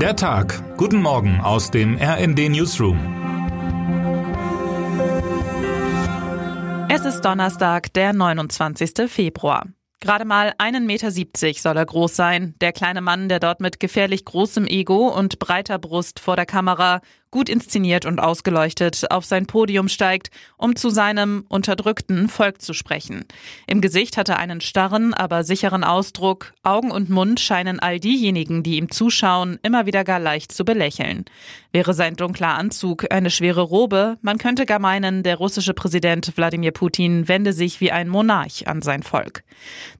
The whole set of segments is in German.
Der Tag. Guten Morgen aus dem RND Newsroom. Es ist Donnerstag, der 29. Februar. Gerade mal 1,70 Meter soll er groß sein. Der kleine Mann, der dort mit gefährlich großem Ego und breiter Brust vor der Kamera gut inszeniert und ausgeleuchtet, auf sein Podium steigt, um zu seinem unterdrückten Volk zu sprechen. Im Gesicht hat er einen starren, aber sicheren Ausdruck. Augen und Mund scheinen all diejenigen, die ihm zuschauen, immer wieder gar leicht zu belächeln. Wäre sein dunkler Anzug eine schwere Robe, man könnte gar meinen, der russische Präsident Wladimir Putin wende sich wie ein Monarch an sein Volk.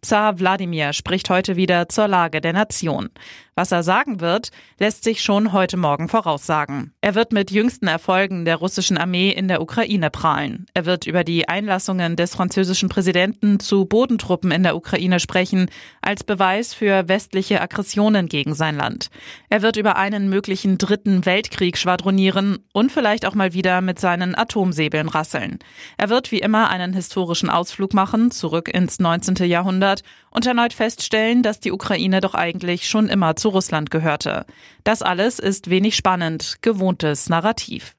Zar Wladimir spricht heute wieder zur Lage der Nation. Was er sagen wird, lässt sich schon heute Morgen voraussagen. Er wird mit jüngsten Erfolgen der russischen Armee in der Ukraine prahlen. Er wird über die Einlassungen des französischen Präsidenten zu Bodentruppen in der Ukraine sprechen, als Beweis für westliche Aggressionen gegen sein Land. Er wird über einen möglichen dritten Weltkrieg schwadronieren und vielleicht auch mal wieder mit seinen Atomsäbeln rasseln. Er wird wie immer einen historischen Ausflug machen, zurück ins 19. Jahrhundert und erneut feststellen, dass die Ukraine doch eigentlich schon immer zu Russland gehörte. Das alles ist wenig spannend, gewohntes Narrativ.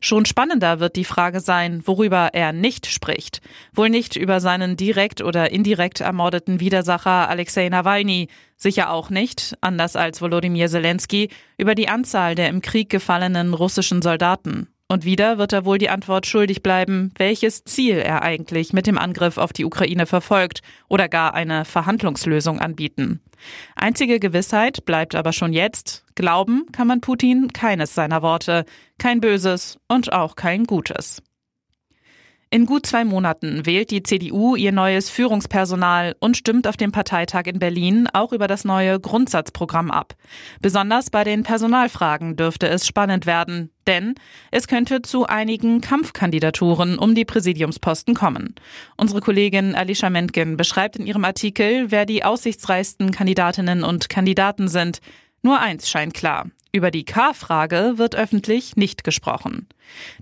Schon spannender wird die Frage sein, worüber er nicht spricht. Wohl nicht über seinen direkt oder indirekt ermordeten Widersacher Alexei Nawalny, sicher auch nicht, anders als Volodymyr Zelensky, über die Anzahl der im Krieg gefallenen russischen Soldaten. Und wieder wird er wohl die Antwort schuldig bleiben, welches Ziel er eigentlich mit dem Angriff auf die Ukraine verfolgt oder gar eine Verhandlungslösung anbieten. Einzige Gewissheit bleibt aber schon jetzt, glauben kann man Putin keines seiner Worte, kein Böses und auch kein Gutes. In gut zwei Monaten wählt die CDU ihr neues Führungspersonal und stimmt auf dem Parteitag in Berlin auch über das neue Grundsatzprogramm ab. Besonders bei den Personalfragen dürfte es spannend werden, denn es könnte zu einigen Kampfkandidaturen um die Präsidiumsposten kommen. Unsere Kollegin Alicia Mentgen beschreibt in ihrem Artikel, wer die aussichtsreichsten Kandidatinnen und Kandidaten sind. Nur eins scheint klar. Über die K-Frage wird öffentlich nicht gesprochen.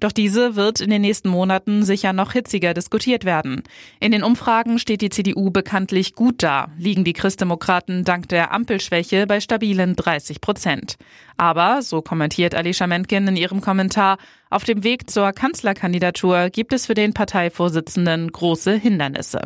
Doch diese wird in den nächsten Monaten sicher noch hitziger diskutiert werden. In den Umfragen steht die CDU bekanntlich gut da, liegen die Christdemokraten dank der Ampelschwäche bei stabilen 30 Prozent. Aber, so kommentiert Alicia Mentgen in ihrem Kommentar, auf dem Weg zur Kanzlerkandidatur gibt es für den Parteivorsitzenden große Hindernisse.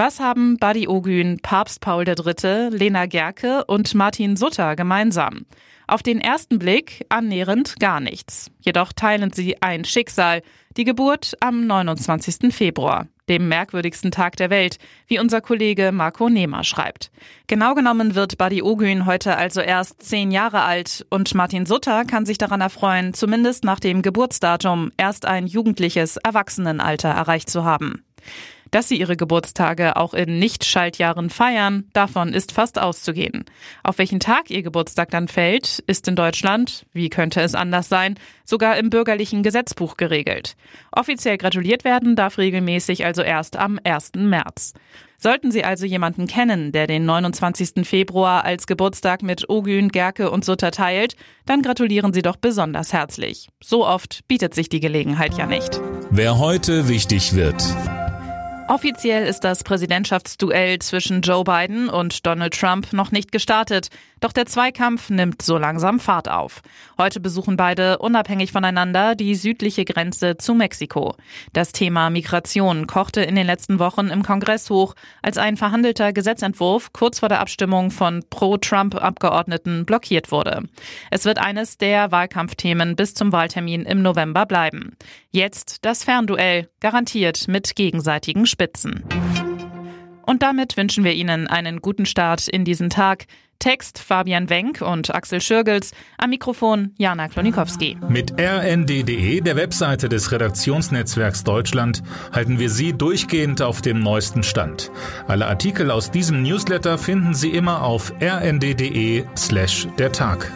Was haben Buddy Ogün, Papst Paul III., Lena Gerke und Martin Sutter gemeinsam? Auf den ersten Blick annähernd gar nichts. Jedoch teilen sie ein Schicksal, die Geburt am 29. Februar, dem merkwürdigsten Tag der Welt, wie unser Kollege Marco Nehmer schreibt. Genau genommen wird Buddy Ogün heute also erst zehn Jahre alt und Martin Sutter kann sich daran erfreuen, zumindest nach dem Geburtsdatum erst ein jugendliches Erwachsenenalter erreicht zu haben. Dass sie ihre Geburtstage auch in Nicht-Schaltjahren feiern, davon ist fast auszugehen. Auf welchen Tag ihr Geburtstag dann fällt, ist in Deutschland, wie könnte es anders sein, sogar im bürgerlichen Gesetzbuch geregelt. Offiziell gratuliert werden darf regelmäßig also erst am 1. März. Sollten Sie also jemanden kennen, der den 29. Februar als Geburtstag mit Ogün, Gerke und Sutter teilt, dann gratulieren Sie doch besonders herzlich. So oft bietet sich die Gelegenheit ja nicht. Wer heute wichtig wird. Offiziell ist das Präsidentschaftsduell zwischen Joe Biden und Donald Trump noch nicht gestartet. Doch der Zweikampf nimmt so langsam Fahrt auf. Heute besuchen beide unabhängig voneinander die südliche Grenze zu Mexiko. Das Thema Migration kochte in den letzten Wochen im Kongress hoch, als ein verhandelter Gesetzentwurf kurz vor der Abstimmung von Pro-Trump-Abgeordneten blockiert wurde. Es wird eines der Wahlkampfthemen bis zum Wahltermin im November bleiben. Jetzt das Fernduell, garantiert mit gegenseitigen Spitzen. Und damit wünschen wir Ihnen einen guten Start in diesen Tag. Text Fabian Wenk und Axel Schürgels, am Mikrofon Jana Klonikowski. Mit rnd.de, der Webseite des Redaktionsnetzwerks Deutschland, halten wir Sie durchgehend auf dem neuesten Stand. Alle Artikel aus diesem Newsletter finden Sie immer auf rnd.de slash der Tag.